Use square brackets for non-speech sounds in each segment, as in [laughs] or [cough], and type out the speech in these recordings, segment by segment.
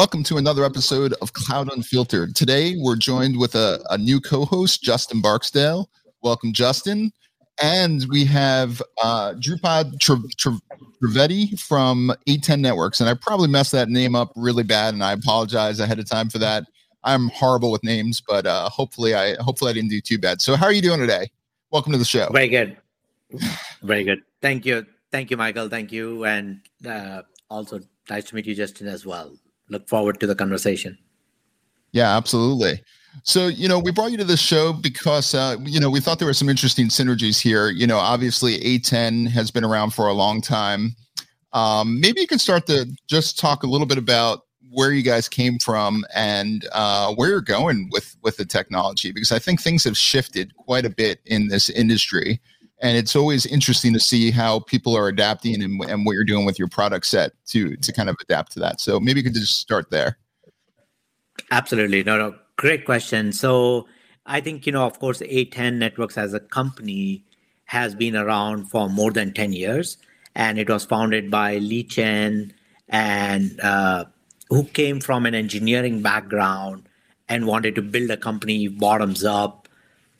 Welcome to another episode of Cloud Unfiltered. Today, we're joined with a, a new co host, Justin Barksdale. Welcome, Justin. And we have uh, Dhrupad Trivedi from A10 Networks. And I probably messed that name up really bad, and I apologize ahead of time for that. I'm horrible with names, but uh, hopefully I hopefully I didn't do too bad. So how are you doing today? Welcome to the show. Very good. Very good. Thank you. Thank you, Michael. Thank you. And uh, also nice to meet you, Justin, as well look forward to the conversation. Yeah, absolutely. So, you know, we brought you to this show because, uh, you know, we thought there were some interesting synergies here. You know, obviously, A10 has been around for a long time. Um, maybe you can start to just talk a little bit about where you guys came from and uh, where you're going with with the technology, because I think things have shifted quite a bit in this industry and it's always interesting to see how people are adapting and, and what you're doing with your product set to to kind of adapt to that. So maybe you could just start there. Absolutely. No no great question. So i think you know of course a10 networks as a company has been around for more than 10 years. And it was founded by lee chen and uh, who came from an engineering background and wanted to build a company bottoms up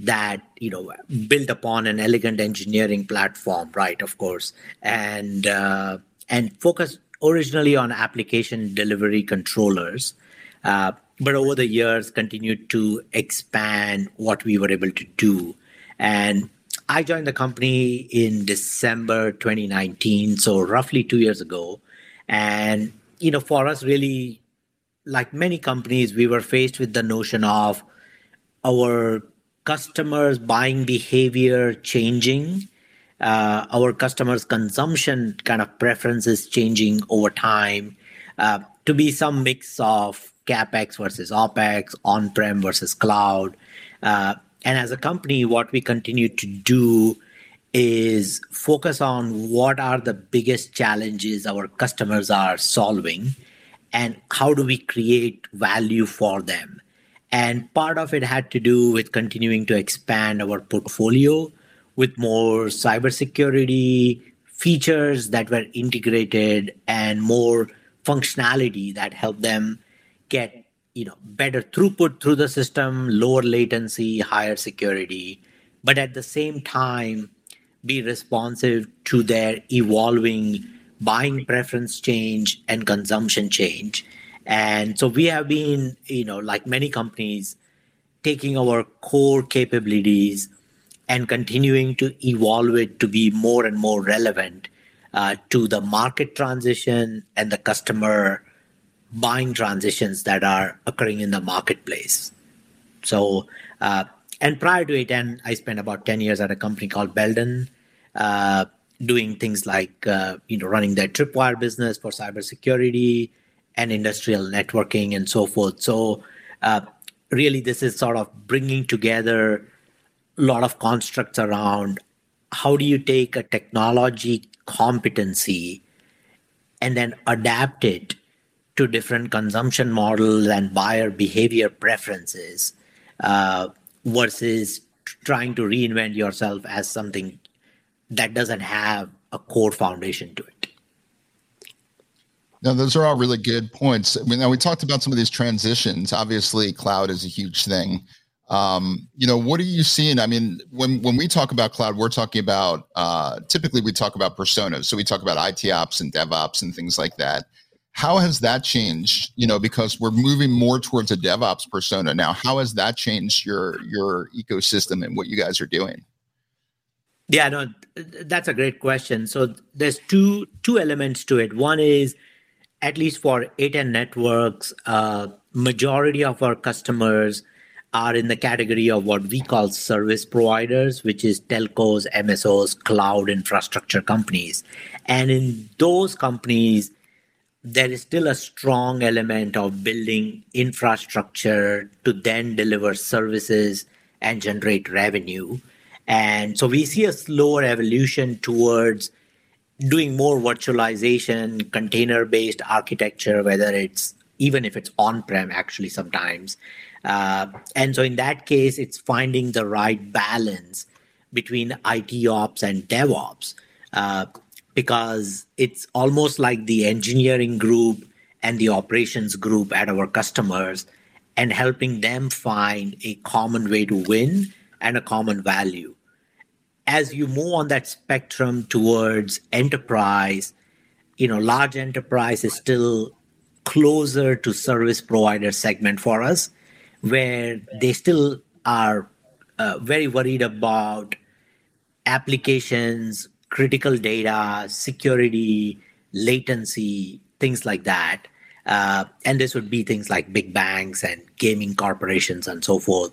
that you know built upon an elegant engineering platform right of course and uh, and focused originally on application delivery controllers uh, but over the years continued to expand what we were able to do. And i joined the company in december 2019 so roughly two years ago. And you know for us really like many companies we were faced with the notion of our customers' buying behavior changing, uh, our customers' consumption kind of preferences changing over time uh, to be some mix of capex versus opex, on-prem versus cloud. Uh, and as a company, what we continue to do is focus on what are the biggest challenges our customers are solving and how do we create value for them and part of it had to do with continuing to expand our portfolio with more cybersecurity features that were integrated and more functionality that helped them get you know better throughput through the system lower latency higher security. But at the same time be responsive to their evolving buying preference change and consumption change and so we have been, you know, like many companies, taking our core capabilities and continuing to evolve it to be more and more relevant uh, to the market transition and the customer buying transitions that are occurring in the marketplace. So, uh, and prior to it, and I spent about 10 years at a company called Belden, uh, doing things like, uh, you know, running their tripwire business for cybersecurity, and industrial networking and so forth. So, uh, really, this is sort of bringing together a lot of constructs around how do you take a technology competency and then adapt it to different consumption models and buyer behavior preferences uh, versus trying to reinvent yourself as something that doesn't have a core foundation to it. No, those are all really good points. I mean, now we talked about some of these transitions. Obviously, cloud is a huge thing. Um, you know, what are you seeing? I mean, when when we talk about cloud, we're talking about uh, typically we talk about personas. So we talk about IT ops and DevOps and things like that. How has that changed? You know, because we're moving more towards a DevOps persona now. How has that changed your your ecosystem and what you guys are doing? Yeah, no, that's a great question. So there's two two elements to it. One is at least for A10 networks, uh, majority of our customers are in the category of what we call service providers, which is telcos, MSOs, cloud infrastructure companies. And in those companies, there is still a strong element of building infrastructure to then deliver services and generate revenue. And so we see a slower evolution towards doing more virtualization, container based architecture, whether it's even if it's on prem, actually, sometimes. Uh, and so in that case, it's finding the right balance between IT ops and DevOps uh, because it's almost like the engineering group and the operations group at our customers and helping them find a common way to win and a common value. As you move on that spectrum towards enterprise, you know, large enterprise is still closer to service provider segment for us, where they still are uh, very worried about applications, critical data, security, latency, things like that. Uh, and this would be things like big banks and gaming corporations and so forth.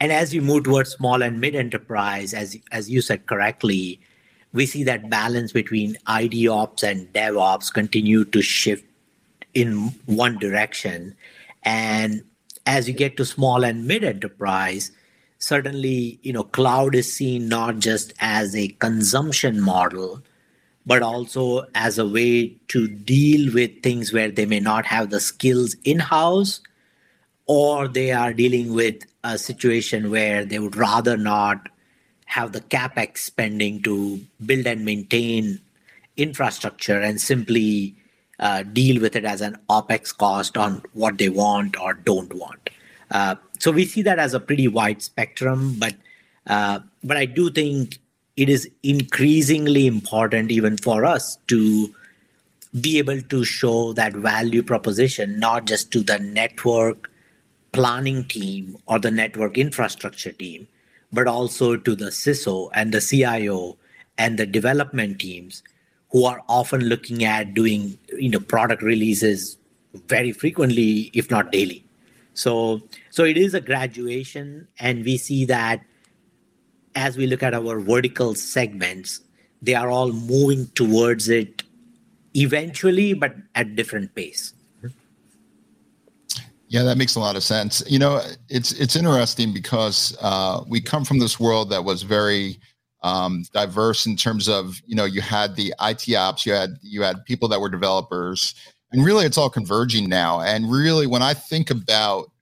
And as you move towards small and mid enterprise, as as you said correctly, we see that balance between IT ops and DevOps continue to shift in one direction. And as you get to small and mid enterprise, certainly you know cloud is seen not just as a consumption model but also as a way to deal with things where they may not have the skills in house or they are dealing with a situation where they would rather not have the capex spending to build and maintain infrastructure and simply uh, deal with it as an opex cost on what they want or don't want. Uh, so we see that as a pretty wide spectrum, but uh, but I do think it is increasingly important even for us to be able to show that value proposition not just to the network planning team or the network infrastructure team, but also to the CISO and the CIO and the development teams who are often looking at doing you know product releases very frequently, if not daily. So so it is a graduation, and we see that as we look at our vertical segments, they are all moving towards it eventually, but at different pace. Yeah, that makes a lot of sense. You know, it's it's interesting because uh, we come from this world that was very um, diverse in terms of you know you had the IT ops, you had you had people that were developers, and really it's all converging now. And really, when I think about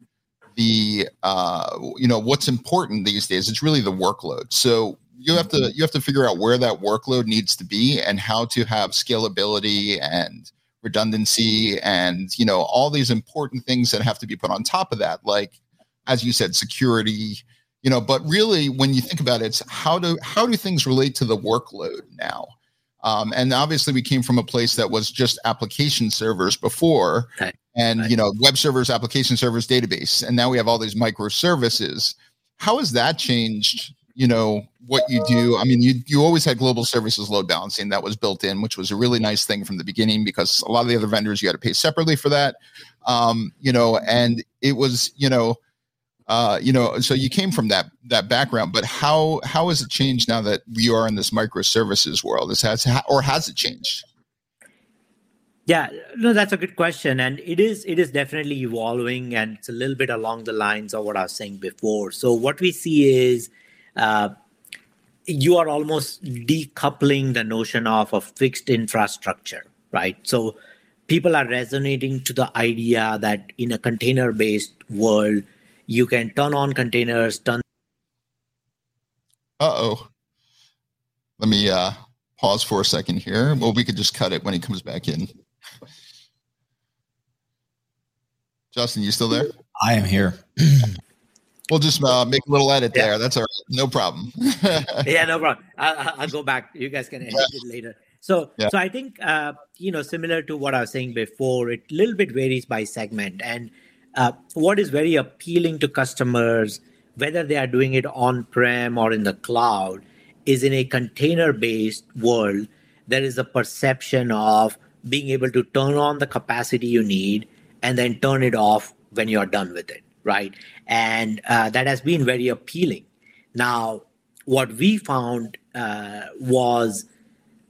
the uh, you know what's important these days it's really the workload so you have to you have to figure out where that workload needs to be and how to have scalability and redundancy and you know all these important things that have to be put on top of that like as you said security you know but really when you think about it it's how do how do things relate to the workload now? Um, and obviously we came from a place that was just application servers before and right. you know web servers application servers database and now we have all these microservices. How has that changed you know what you do. I mean you you always had global services load balancing that was built in which was a really nice thing from the beginning because a lot of the other vendors you had to pay separately for that. Um, you know and it was you know uh, you know so you came from that that background but how how has it changed now that we are in this microservices world? Is has or has it changed? Yeah, no, that's a good question, and it is it is definitely evolving, and it's a little bit along the lines of what I was saying before. So what we see is you are almost decoupling the notion of a fixed infrastructure, right? So people are resonating to the idea that in a container-based world, you can turn on containers, turn. Uh oh. Let me uh, pause for a second here. Well, we could just cut it when he comes back in. Justin, you still there? I am here. [clears throat] we'll just uh, make a little edit yeah. there. That's all right. No problem. [laughs] yeah, no problem. I'll, I'll, go back. You guys can edit yeah. it later. So, yeah. so I think uh, you know, similar to what I was saying before, it a little bit varies by segment. And uh, what is very appealing to customers, whether they are doing it on prem or in the cloud, is in a container-based world. There is a perception of being able to turn on the capacity you need and then turn it off when you're done with it, right? And uh, that has been very appealing. Now, what we found uh, was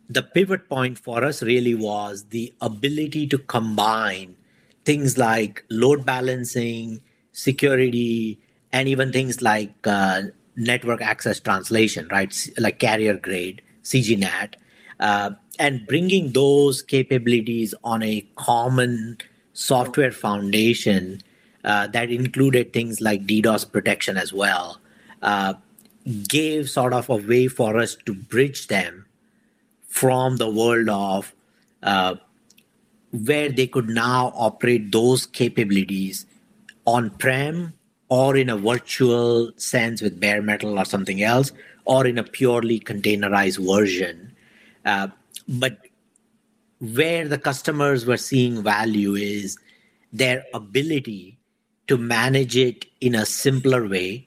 the pivot point for us really was the ability to combine things like load balancing, security, and even things like uh, network access translation, right? Like carrier grade, CGNAT, uh, and bringing those capabilities on a common software foundation uh, that included things like DDoS protection as well, uh, gave sort of a way for us to bridge them from the world of uh, where they could now operate those capabilities on prem or in a virtual sense with bare metal or something else, or in a purely containerized version. Uh, but where the customers were seeing value is their ability to manage it in a simpler way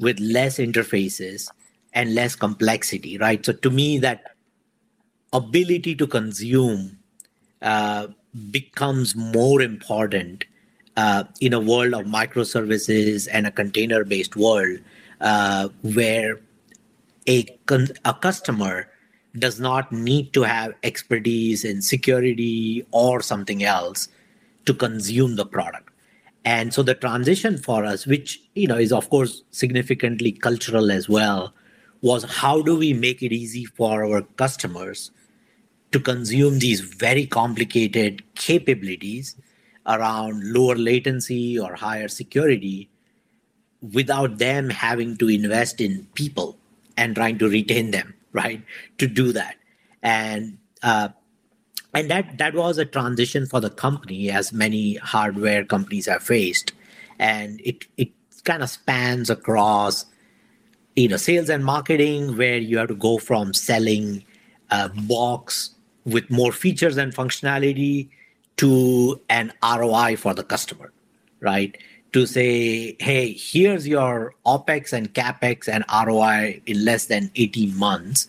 with less interfaces and less complexity, right? So to me, that ability to consume uh, becomes more important uh, in a world of microservices and a container based world uh, where a, con- a customer does not need to have expertise in security or something else to consume the product and so the transition for us which you know is of course significantly cultural as well was how do we make it easy for our customers to consume these very complicated capabilities around lower latency or higher security without them having to invest in people and trying to retain them right to do that? And uh, and that that was a transition for the company as many hardware companies have faced and it it kind of spans across you know sales and marketing where you have to go from selling a box with more features and functionality to an ROI for the customer, right? To say, hey, here's your OPEX and CAPEX and ROI in less than 18 months.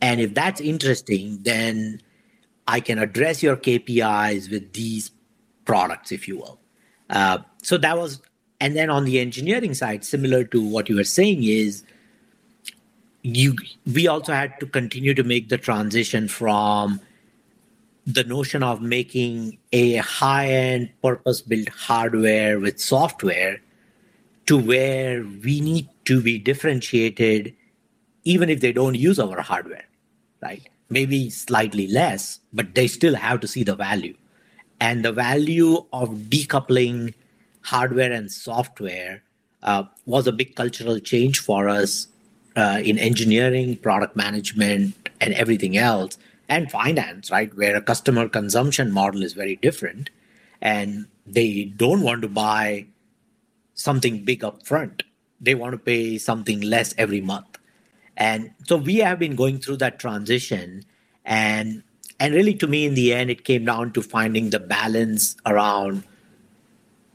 And if that's interesting, then I can address your KPIs with these products, if you will. Uh, so that was, and then on the engineering side, similar to what you were saying, is you we also had to continue to make the transition from the notion of making a high-end purpose-built hardware with software to where we need to be differentiated even if they don't use our hardware right maybe slightly less but they still have to see the value and the value of decoupling hardware and software uh, was a big cultural change for us uh, in engineering product management and everything else and finance, right? Where a customer consumption model is very different and they don't want to buy something big up front. They want to pay something less every month. And so we have been going through that transition and and really to me in the end it came down to finding the balance around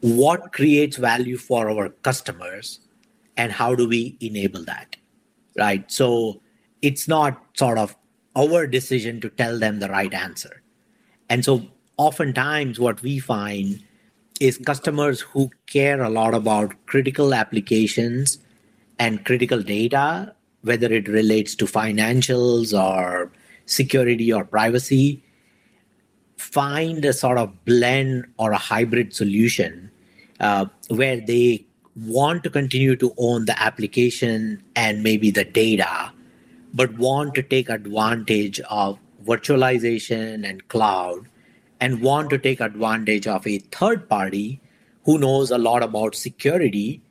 what creates value for our customers and how do we enable that right so it's not sort of our decision to tell them the right answer. And so, oftentimes, what we find is customers who care a lot about critical applications and critical data, whether it relates to financials or security or privacy, find a sort of blend or a hybrid solution uh, where they want to continue to own the application and maybe the data but want to take advantage of virtualization and cloud and want to take advantage of a third party who knows a lot about security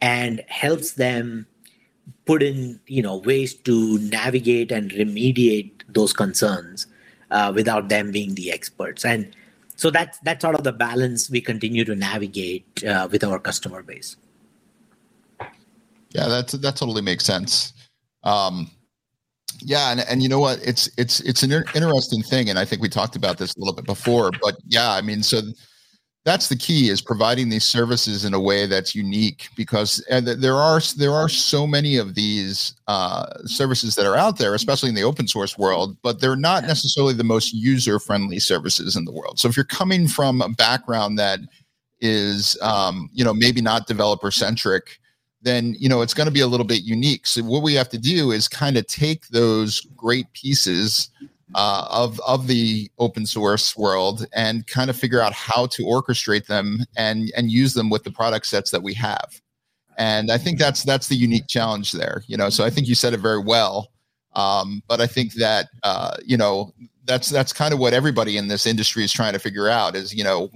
and helps them put in you know ways to navigate and remediate those concerns uh, without them being the experts and so that's that's sort of the balance we continue to navigate uh, with our customer base yeah that's that totally makes sense um, yeah, and, and you know what? It's it's it's an interesting thing, and I think we talked about this a little bit before. But yeah, I mean, so that's the key is providing these services in a way that's unique because there are there are so many of these uh, services that are out there, especially in the open source world, but they're not necessarily the most user friendly services in the world. So if you're coming from a background that is um, you know maybe not developer centric then you know it's going to be a little bit unique. So what we have to do is kind of take those great pieces uh, of of the open source world and kind of figure out how to orchestrate them and and use them with the product sets that we have. And I think that's that's the unique challenge there. You know, so I think you said it very well. Um, but I think that uh, you know that's that's kind of what everybody in this industry is trying to figure out is you know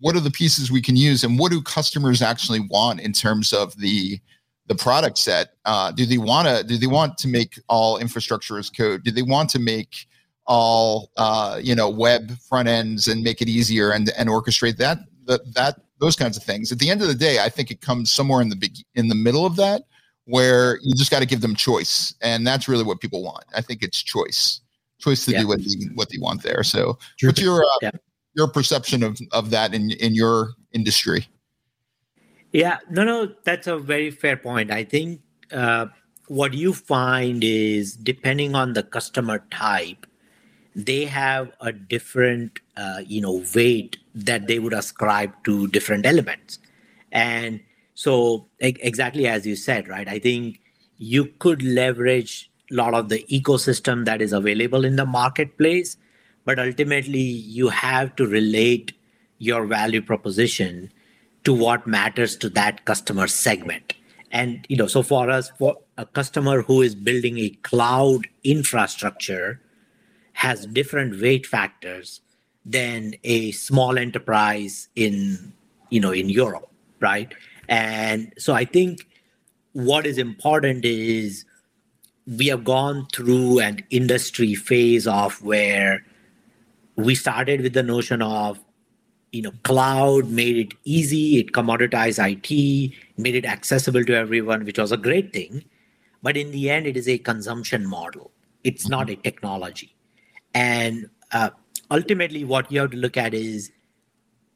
what are the pieces we can use and what do customers actually want in terms of the the product set uh, do they want to do they want to make all infrastructure as code do they want to make all uh, you know web front ends and make it easier and and orchestrate that that that those kinds of things. At the end of the day, I think it comes somewhere in the big in the middle of that where you just got to give them choice, and that's really what people want. I think it's choice, choice to yeah. do what they, what they want there. So, True. what's your uh, yeah. your perception of of that in in your industry? Yeah, no, no, that's a very fair point. I think uh, what you find is depending on the customer type, they have a different, uh, you know, weight that they would ascribe to different elements. And so, exactly as you said, right? I think you could leverage a lot of the ecosystem that is available in the marketplace, but ultimately you have to relate your value proposition to what matters to that customer segment and you know so for us for a customer who is building a cloud infrastructure has different weight factors than a small enterprise in you know in europe right? And so i think what is important is we have gone through an industry phase of where we started with the notion of you know cloud made it easy it commoditized it made it accessible to everyone which was a great thing. But in the end it is a consumption model. It's mm-hmm. not a technology and uh, ultimately what you have to look at is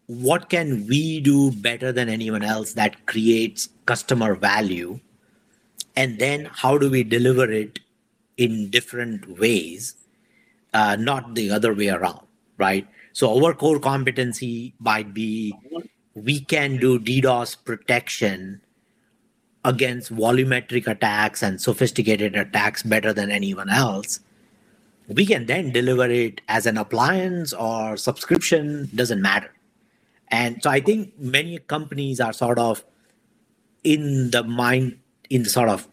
what can we do better than anyone else that creates customer value and then how do we deliver it in different ways uh, not the other way around right so our core competency might be we can do DDoS protection against volumetric attacks and sophisticated attacks better than anyone else. We can then deliver it as an appliance or subscription, doesn't matter. And so I think many companies are sort of in the mind, in the sort of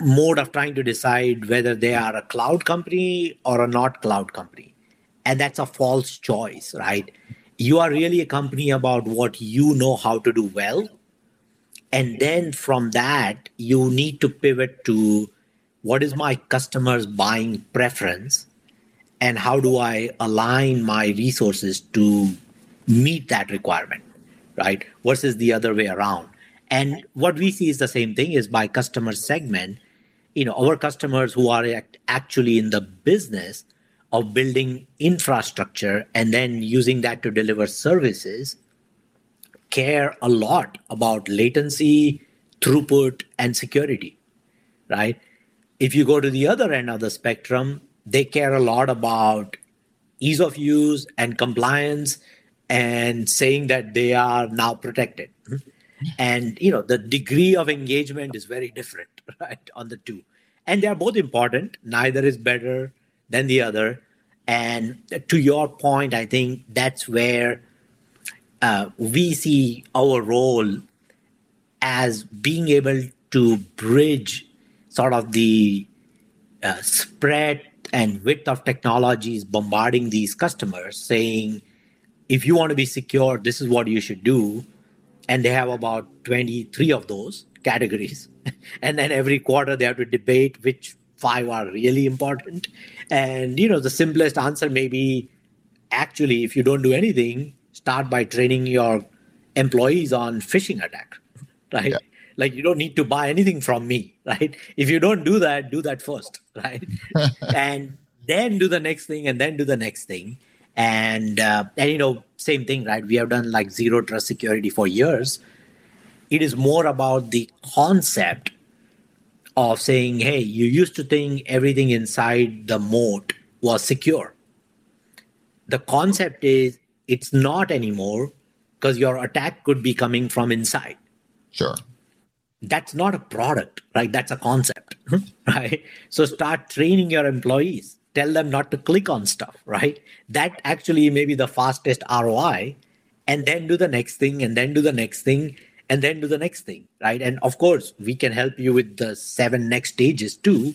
mode of trying to decide whether they are a cloud company or a not cloud company. And that's a false choice right? You are really a company about what you know how to do well. And then from that you need to pivot to what is my customers buying preference and how do i align my resources to meet that requirement right versus the other way around and what we see is the same thing is by customer segment you know our customers who are actually in the business of building infrastructure and then using that to deliver services care a lot about latency, throughput, and security, right? If you go to the other end of the spectrum, they care a lot about ease of use and compliance and saying that they are now protected. And you know, the degree of engagement is very different, [laughs] right, on the two. And they are both important. Neither is better than the other. And to your point, I think that's where uh, we see our role as being able to bridge sort of the uh, spread and width of technologies bombarding these customers, saying, if you want to be secure, this is what you should do. And they have about 23 of those categories. [laughs] and then every quarter they have to debate which five are really important. And you know, the simplest answer may be actually, if you don't do anything, start by training your employees on phishing attack, [laughs] right? Yeah. Like you don't need to buy anything from me, [laughs] right? If you don't do that, do that first, [laughs] right? [laughs] and then do the next thing, and then do the next thing. And uh, and you know, same thing, right? We have done like zero trust security for years. It is more about the concept of saying, hey, you used to think everything inside the moat was secure. The concept is it's not anymore because your attack could be coming from inside. Sure. That's not a product, right? That's a concept, [laughs] right? So start training your employees. Tell them not to click on stuff, right? That actually may be the fastest ROI. And then do the next thing, and then do the next thing and then do the next thing right and of course we can help you with the seven next stages too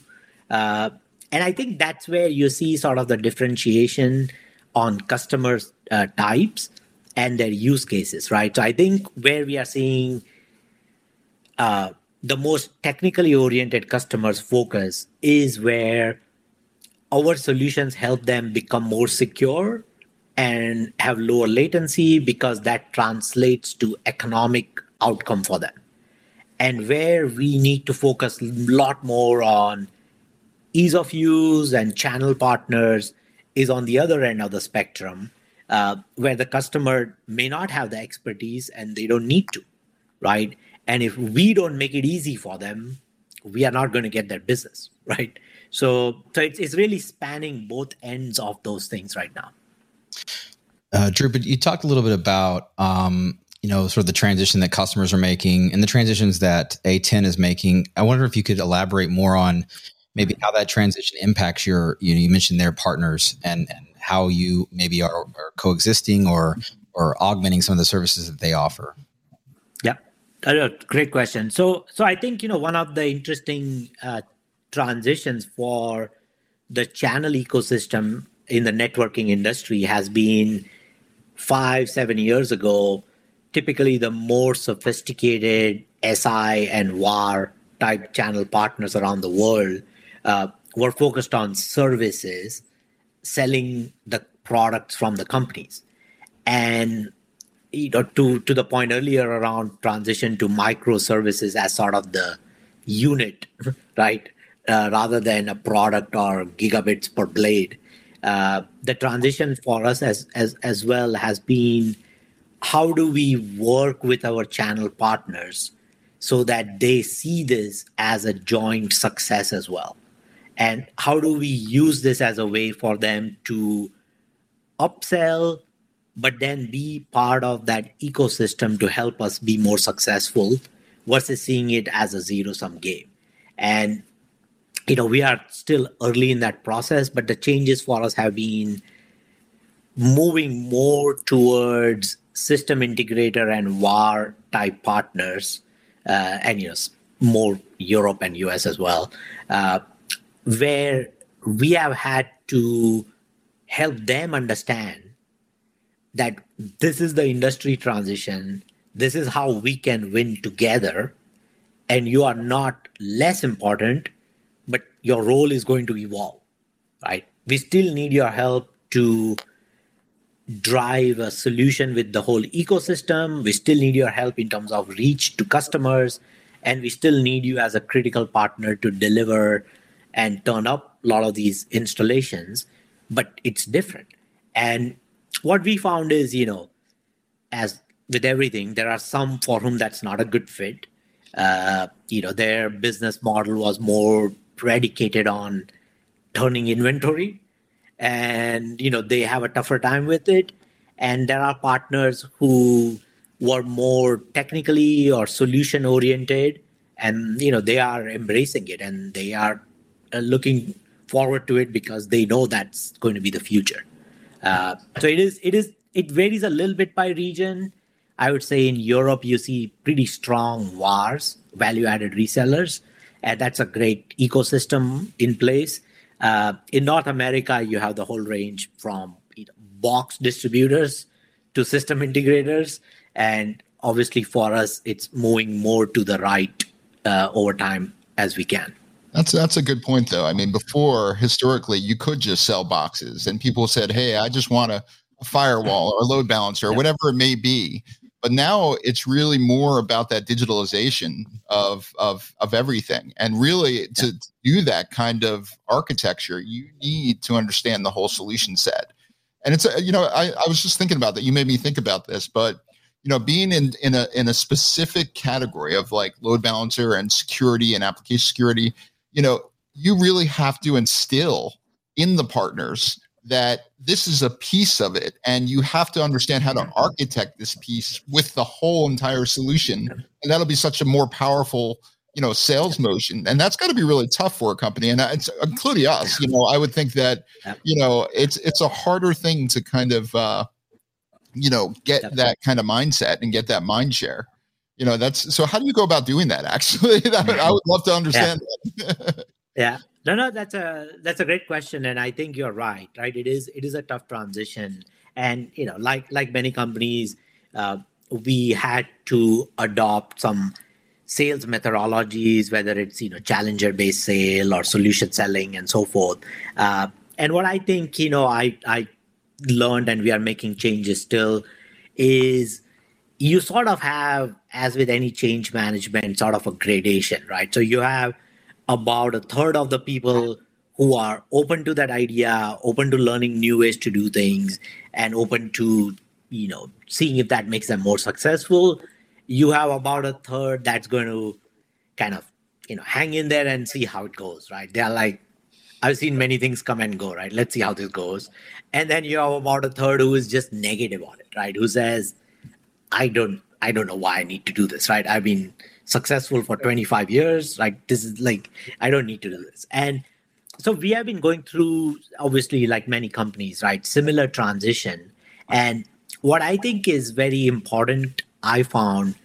uh, and i think that's where you see sort of the differentiation on customers uh, types and their use cases right so i think where we are seeing uh, the most technically oriented customers focus is where our solutions help them become more secure and have lower latency because that translates to economic outcome for them. And where we need to focus a lot more on ease of use and channel partners is on the other end of the spectrum uh, where the customer may not have the expertise and they don't need to right and if we don't make it easy for them we are not going to get their business [laughs] right so so it's, it's really spanning both ends of those things right now uh, Drew, but you talked a little bit about um, you know sort of the transition that customers are making and the transitions that A10 is making. I wonder if you could elaborate more on maybe how that transition impacts your. You know, you mentioned their partners and, and how you maybe are, are coexisting or or augmenting some of the services that they offer. Yeah, great question. So so I think you know one of the interesting uh, transitions for the channel ecosystem in the networking industry has been five, seven years ago, typically the more sophisticated SI and VAR type channel partners around the world uh, were focused on services, selling the products from the companies. And you know, to, to the point earlier around transition to microservices as sort of the unit, right? Uh, rather than a product or gigabits per blade. Uh, the transition for us as, as, as well has been how do we work with our channel partners so that they see this as a joint success as well? And how do we use this as a way for them to upsell, but then be part of that ecosystem to help us be more successful versus seeing it as a zero sum game? And you know we are still early in that process but the changes for us have been moving more towards system integrator and var type partners uh, and you know more europe and us as well uh, where we have had to help them understand that this is the industry transition this is how we can win together and you are not less important but your role is going to evolve, right? We still need your help to drive a solution with the whole ecosystem. We still need your help in terms of reach to customers. And we still need you as a critical partner to deliver and turn up a lot of these installations, but it's different. And what we found is, you know, as with everything, there are some for whom that's not a good fit. Uh, you know, their business model was more predicated on turning inventory. And you know they have a tougher time with it. And there are partners who were more technically or solution oriented. And you know they are embracing it and they are uh, looking forward to it because they know that's going to be the future uh, so it is it is it varies a little bit by region i would say in europe you see pretty strong VARs value added resellers and that's a great ecosystem in place. Uh, in North America, you have the whole range from you know, box distributors to system integrators, and obviously for us, it's moving more to the right uh, over time as we can. That's that's a good point, though. I mean, before historically, you could just sell boxes, and people said, "Hey, I just want a, a firewall or a load balancer or yeah. whatever it may be." but now it's really more about that digitalization of of of everything and really to, to do that kind of architecture you need to understand the whole solution set and it's a, you know I, I was just thinking about that you made me think about this but you know being in in a in a specific category of like load balancer and security and application security you know you really have to instill in the partners that this is a piece of it and you have to understand how to architect this piece with the whole entire solution and that'll be such a more powerful you know sales motion and that's got to be really tough for a company and it's including us you know i would think that you know it's it's a harder thing to kind of uh you know get that kind of mindset and get that mind share you know that's so how do you go about doing that actually [laughs] that, i would love to understand yeah. [laughs] yeah no, no, that's a that's a great question, and I think you're right. Right, it is it is a tough transition, and you know, like like many companies, uh, we had to adopt some sales methodologies, whether it's you know challenger based sale or solution selling and so forth. Uh, and what I think, you know, I I learned and we are making changes still is you sort of have, as with any change management, sort of a gradation, right? So you have about a third of the people who are open to that idea, open to learning new ways to do things, and open to, you know, seeing if that makes them more successful. You have about a third that's going to kind of, you know, hang in there and see how it goes, right? They're like, I've seen many things come and go, right? Let's see how this goes. And then you have about a third who is just negative on it, right? Who says, I don't I don't know why I need to do this, right? I've been successful for 25 years. Like this is like I don't need to do this. And so we have been going through obviously like many companies, right? Similar transition. And what I think is very important, I found,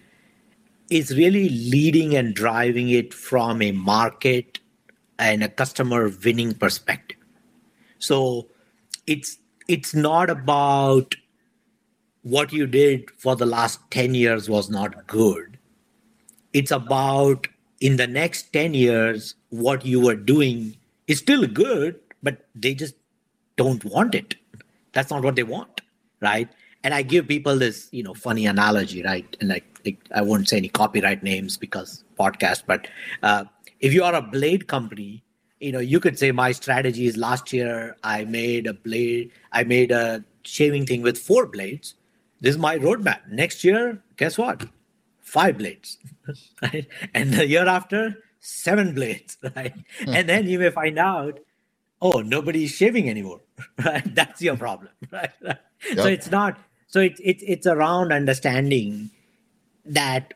is really leading and driving it from a market and a customer winning perspective. So it's it's not about what you did for the last 10 years was not good. It's about in the next 10 years, what you were doing is still good, but they just don't want it. That's not what they want, right? And I give people this, you know, funny analogy, right? And like, I won't say any copyright names because podcast, but uh, if you are a blade company, you know, you could say my strategy is last year I made a blade, I made a shaving thing with four blades this is my roadmap. Next year, guess what? Five blades, [laughs] right? And the year after, seven blades, [laughs] right? Hmm. and then you may find out, oh, nobody's shaving anymore, [laughs] right? That's your problem, right? Yep. So it's not. So it's it's it's around understanding that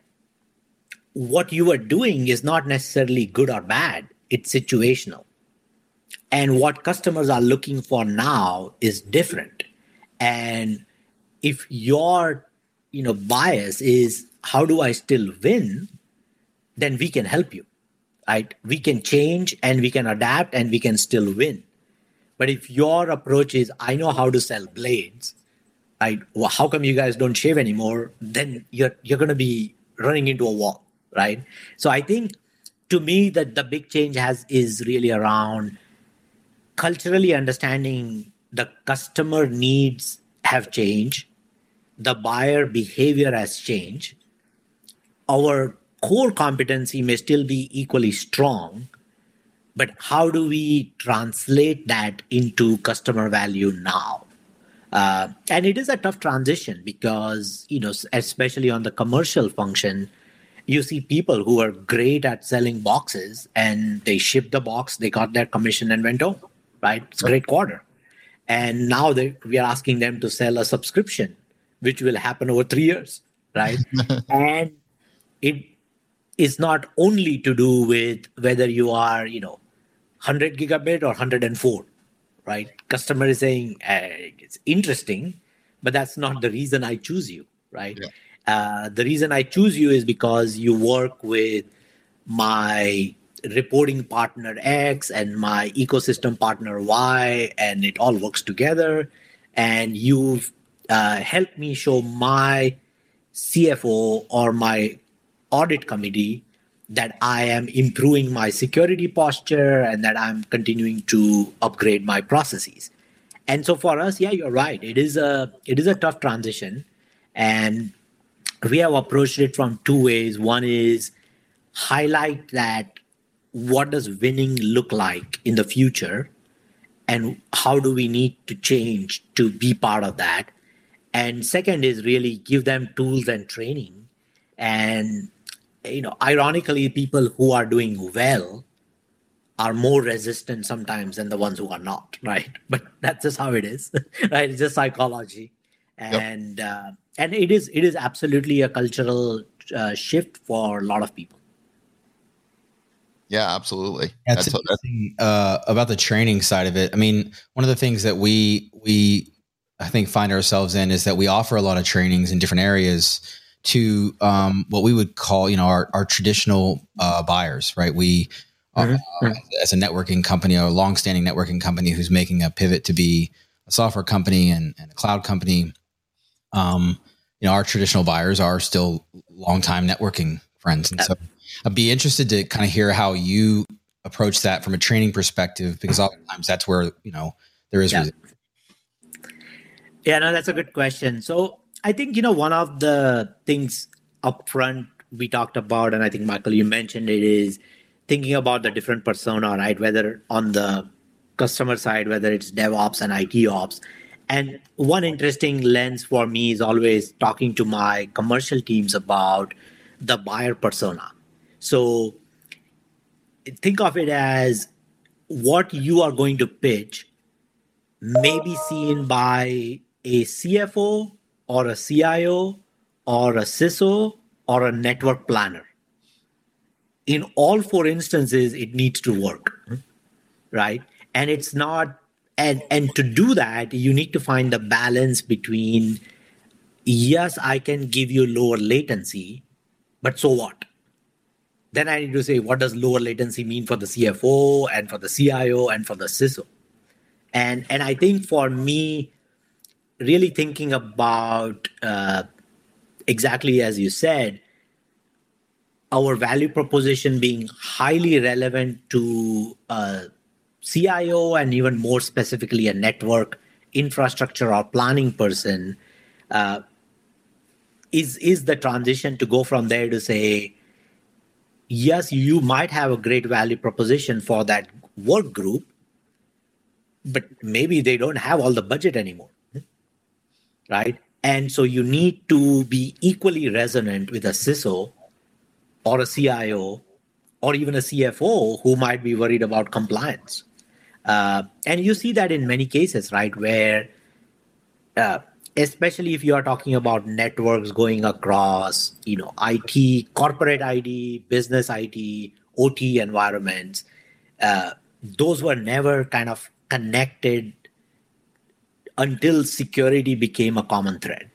what you are doing is not necessarily good or bad. It's situational, and what customers are looking for now is different, and if your you know bias is how do i still win then we can help you right? We can change and we can adapt and we can still win. But if your approach is i know how to sell blades right? Well, how come you guys don't shave anymore? Then you're you're going to be running into a wall right? So i think to me that the big change has is really around culturally understanding the customer needs have changed the buyer behavior has changed, our core competency may still be equally strong, but how do we translate that into customer value now? Uh, and it is a tough transition because, you know, especially on the commercial function, you see people who are great at selling boxes and they ship the box, they got their commission and went home, right? It's a great quarter. And now they, we are asking them to sell a subscription which will happen over three years, right? [laughs] and it is not only to do with whether you are, you know, 100 gigabit or 104, right? Customer is saying eh, it's interesting, but that's not the reason I choose you, right? Yeah. Uh, the reason I choose you is because you work with my reporting partner X and my ecosystem partner Y, and it all works together. And you've uh, help me show my CFO or my audit committee that I am improving my security posture and that I'm continuing to upgrade my processes. And so for us, yeah, you're right. It is a it is a tough transition, and we have approached it from two ways. One is highlight that what does winning look like in the future, and how do we need to change to be part of that and second is really give them tools and training. And you know ironically people who are doing well are more resistant sometimes than the ones who are not [laughs] right? But that's just how it is [laughs] right? It's just psychology. And yep. uh, and it is it is absolutely a cultural uh, shift for a lot of people. Yeah absolutely. That's, that's, that's uh, about the training side of it. I mean one of the things that we we I think find ourselves in is that we offer a lot of trainings in different areas to um, what we would call, you know, our, our traditional uh, buyers, right? We, uh, mm-hmm. uh, as a networking company, a long-standing networking company who's making a pivot to be a software company and, and a cloud company, um, you know, our traditional buyers are still long-time networking friends, and so I'd be interested to kind of hear how you approach that from a training perspective? Because oftentimes that's where you know there is. Yeah. Yeah, no, that's a good question. So I think you know one of the things upfront we talked about, and I think Michael, you mentioned it is thinking about the different persona, right? Whether on the customer side, whether it's DevOps and IT ops. And one interesting lens for me is always talking to my commercial teams about the buyer persona. So think of it as what you are going to pitch may be seen by a CFO or a CIO or a CISO or a network planner. In all four instances, it needs to work, right? And it's not, and and to do that, you need to find the balance between yes, I can give you lower latency, but so what? Then I need to say, what does lower latency mean for the CFO and for the CIO and for the CISO? And and I think for me, really thinking about uh, exactly as you said, our value proposition being highly relevant to a CIO and even more specifically a network infrastructure or planning person uh, is is the transition to go from there to say yes, you might have a great value proposition for that work group, but maybe they don't have all the budget anymore. Right. And so you need to be equally resonant with a CISO or a CIO or even a CFO who might be worried about compliance. Uh, and you see that in many cases, right? Where uh, especially if you are talking about networks going across you know it corporate id business it ot environments uh, those were never kind of connected until security became a common thread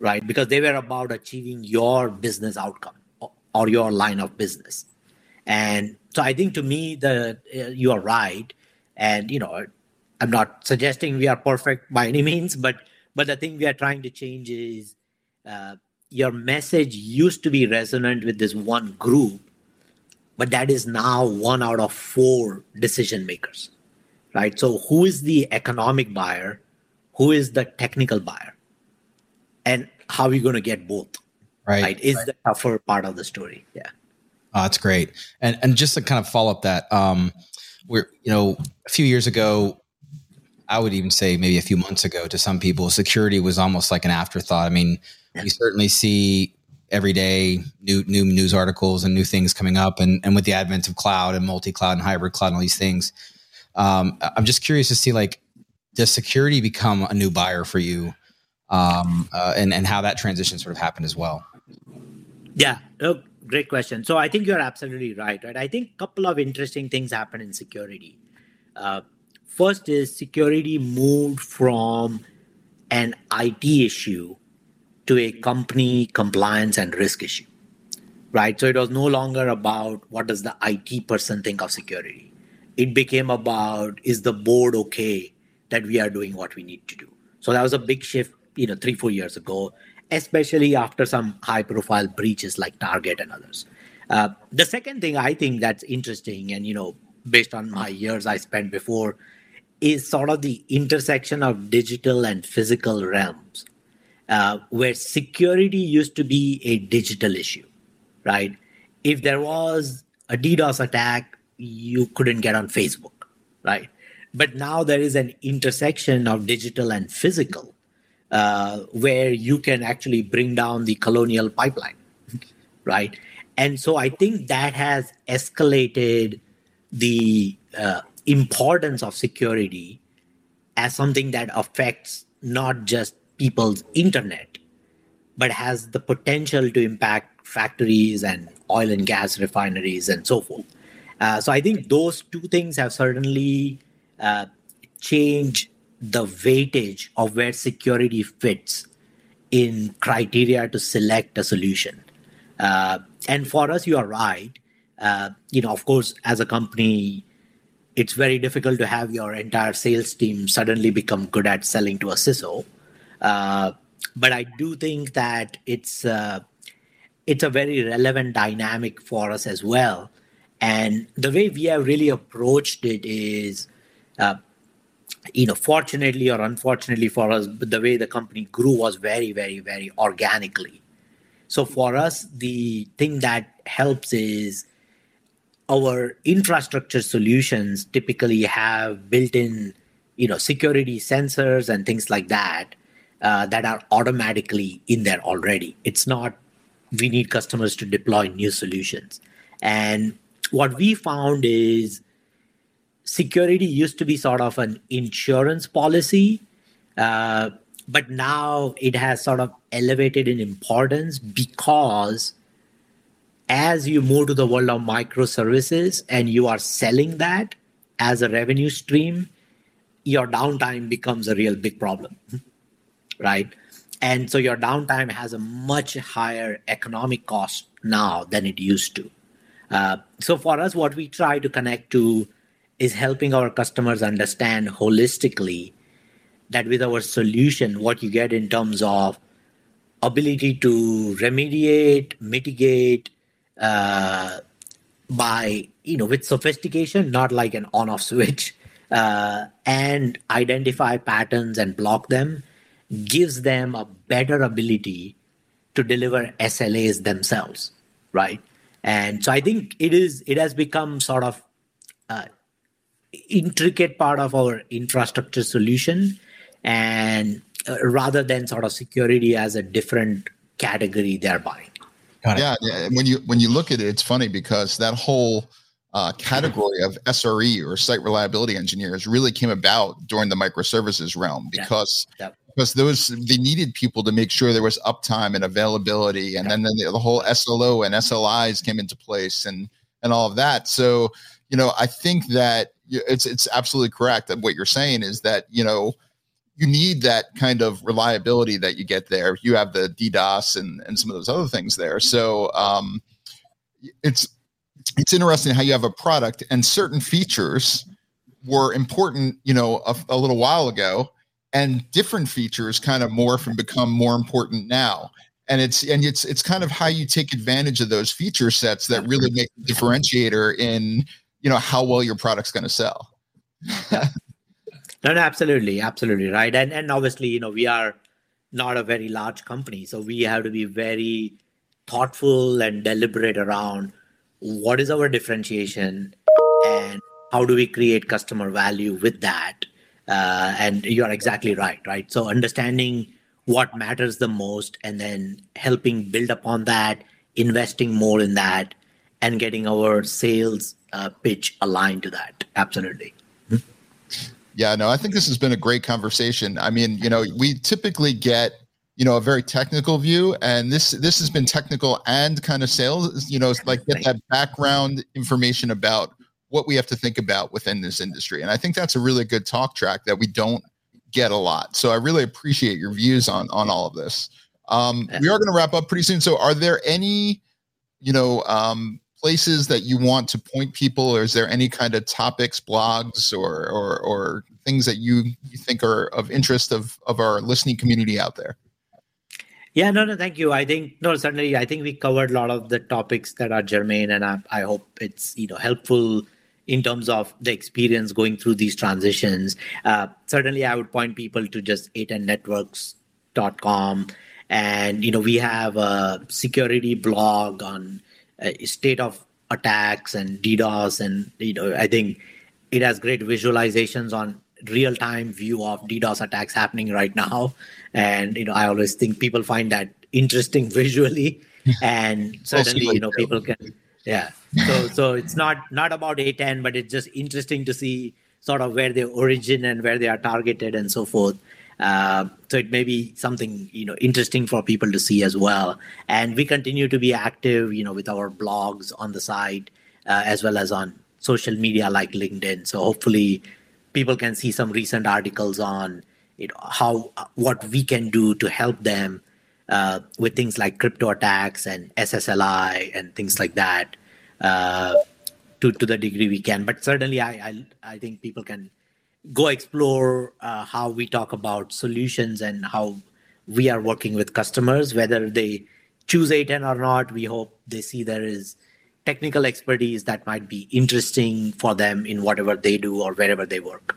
right? Because they were about achieving your business outcome or your line of business. And so i think to me the uh, you are right. And you know i'm not suggesting we are perfect by any means but but the thing we are trying to change is uh, your message used to be resonant with this one group, but that is now one out of four decision makers, right? So, who is the economic buyer? Who is the technical buyer? And how are you going to get both? Right. right? Is right. the tougher part of the story. Yeah. Oh, that's great. And and just to kind of follow up that, um, we're you know a few years ago I would even say maybe a few months ago to some people, security was almost like an afterthought. I mean, yeah. you certainly see every day new new news articles and new things coming up, and and with the advent of cloud and multi cloud and hybrid cloud and all these things, um, I'm just curious to see like does security become a new buyer for you, um, uh, and and how that transition sort of happened as well. Yeah, oh, great question. So I think you're absolutely right. Right, I think a couple of interesting things happen in security. Uh, First is security moved from an IT issue to a company compliance and risk issue, right? So it was no longer about what does the IT person think of security. It became about is the board okay that we are doing what we need to do. So that was a big shift, you know, three four years ago, especially after some high profile breaches like Target and others. Uh, the second thing I think that's interesting, and you know, based on my years I spent before is sort of the intersection of digital and physical realms, uh, where security used to be a digital issue, right? If there was a DDoS attack, you couldn't get on Facebook, right? But now there is an intersection of digital and physical, uh, where you can actually bring down the colonial pipeline, right? And so I think that has escalated the uh, importance of security as something that affects not just people's internet, but has the potential to impact factories and oil and gas refineries and so forth. Uh, so I think those two things have certainly uh, changed the weightage of where security fits in criteria to select a solution. Uh, and for us, you are right. Uh, you know, of course, as a company, it's very difficult to have your entire sales team suddenly become good at selling to a CISO. Uh, but I do think that it's it's a very relevant dynamic for us as well. And the way we have really approached it is, uh, you know, fortunately or unfortunately for us, the way the company grew was very, very, very organically. So for us, the thing that helps is our infrastructure solutions typically have built-in, you know, security sensors and things like that uh, that are automatically in there already. It's not we need customers to deploy new solutions. And what we found is security used to be sort of an insurance policy, uh, but now it has sort of elevated in importance because as you move to the world of microservices and you are selling that as a revenue stream, your downtime becomes a real big problem, [laughs] right? And so your downtime has a much higher economic cost now than it used to. Uh, so for us, what we try to connect to is helping our customers understand holistically that with our solution, what you get in terms of ability to remediate, mitigate uh, by you know with sophistication, not like an on-off [laughs] switch, uh, and identify patterns and block them, gives them a better ability to deliver SLAs themselves, right? And so I think it is it has become sort of uh, intricate part of our infrastructure solution, and uh, rather than sort of security as a different category they're buying. Yeah, when you when you look at it, it's funny because that whole uh, category of SRE or site reliability engineers really came about during the microservices realm because yeah. Because those they needed people to make sure there was uptime and availability, and yeah. then, then the, the, whole SLO and SLIs came into place and and all of that. So you know, I think that it's it's absolutely correct that what you're saying is that you know you need that kind of reliability that you get there. You have the DDoS and and some of those other things there. So um, it's it's interesting how you have a product and certain features were important, you know, a, a little while ago, and different features kind of morph and become more important now. And it's and it's it's kind of how you take advantage of those feature sets that really make the differentiator in you know how well your product's going to sell. no, no, absolutely, absolutely right. And and obviously, you know, we are not a very large company, so we have to be very thoughtful and deliberate around what is our differentiation and how do we create customer value with that uh, and you're exactly right right? So understanding what matters the most and then helping build upon that investing more in that and getting our sales uh, pitch aligned to that. Absolutely. Yeah no i think this has been a great conversation. I mean you know we typically get you know a very technical view and this this has been technical and kind of sales you know like get that background information about what we have to think about within this industry. And i think that's a really good talk track that we don't get a lot. So i really appreciate your views on on all of this. Um, we are going to wrap up pretty soon. So are there any you know um, places that you want to point people? Or is there any kind of topics blogs or or, or things that you, you think are of interest of of our listening community out there? Yeah, no, no, thank you. I think no, certainly. I think we covered a lot of the topics that are germane, and I, I hope it's you know helpful in terms of the experience going through these transitions. Uh, certainly, I would point people to just a10networks.com, and you know we have a security blog on uh, state of attacks and DDoS, and you know I think it has great visualizations on real time view of DDoS attacks happening right now. And you know, I always think people find that interesting [laughs] visually, and certainly you know people can yeah. So so it's not not about A10, but it's just interesting to see sort of where they origin and where they are targeted and so forth. Uh, so it may be something you know interesting for people to see as well. And we continue to be active, you know, with our blogs on the site uh, as well as on social media like LinkedIn. So hopefully people can see some recent articles on you know, how what we can do to help them uh, with things like crypto attacks and SSLI and things like that uh, to to the degree we can. But certainly, I I, I think people can go explore uh, how we talk about solutions and how we are working with customers, whether they choose A10 or not. We hope they see there is technical expertise that might be interesting for them in whatever they do or wherever they work.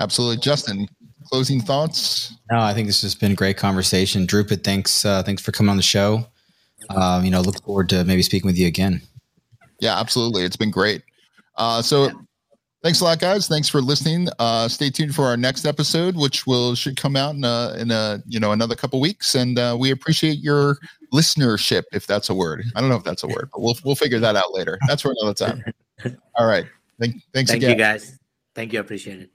Absolutely, Justin. Closing thoughts? No, I think this has been a great conversation. Dhrupad, thanks. Uh, thanks for coming on the show. Um, you know, look forward to maybe speaking with you again. Yeah, absolutely. It's been great. Uh, so thanks a lot, guys. Thanks for listening. Uh, stay tuned for our next episode, which will should come out in a, in a you know another couple weeks. And uh, we appreciate your listenership, if that's a word. I don't know if that's a word, but we'll we'll figure that out later. That's for another time. [laughs] All right. Thank, thanks Thank again. you, guys. Thank you. Appreciate it.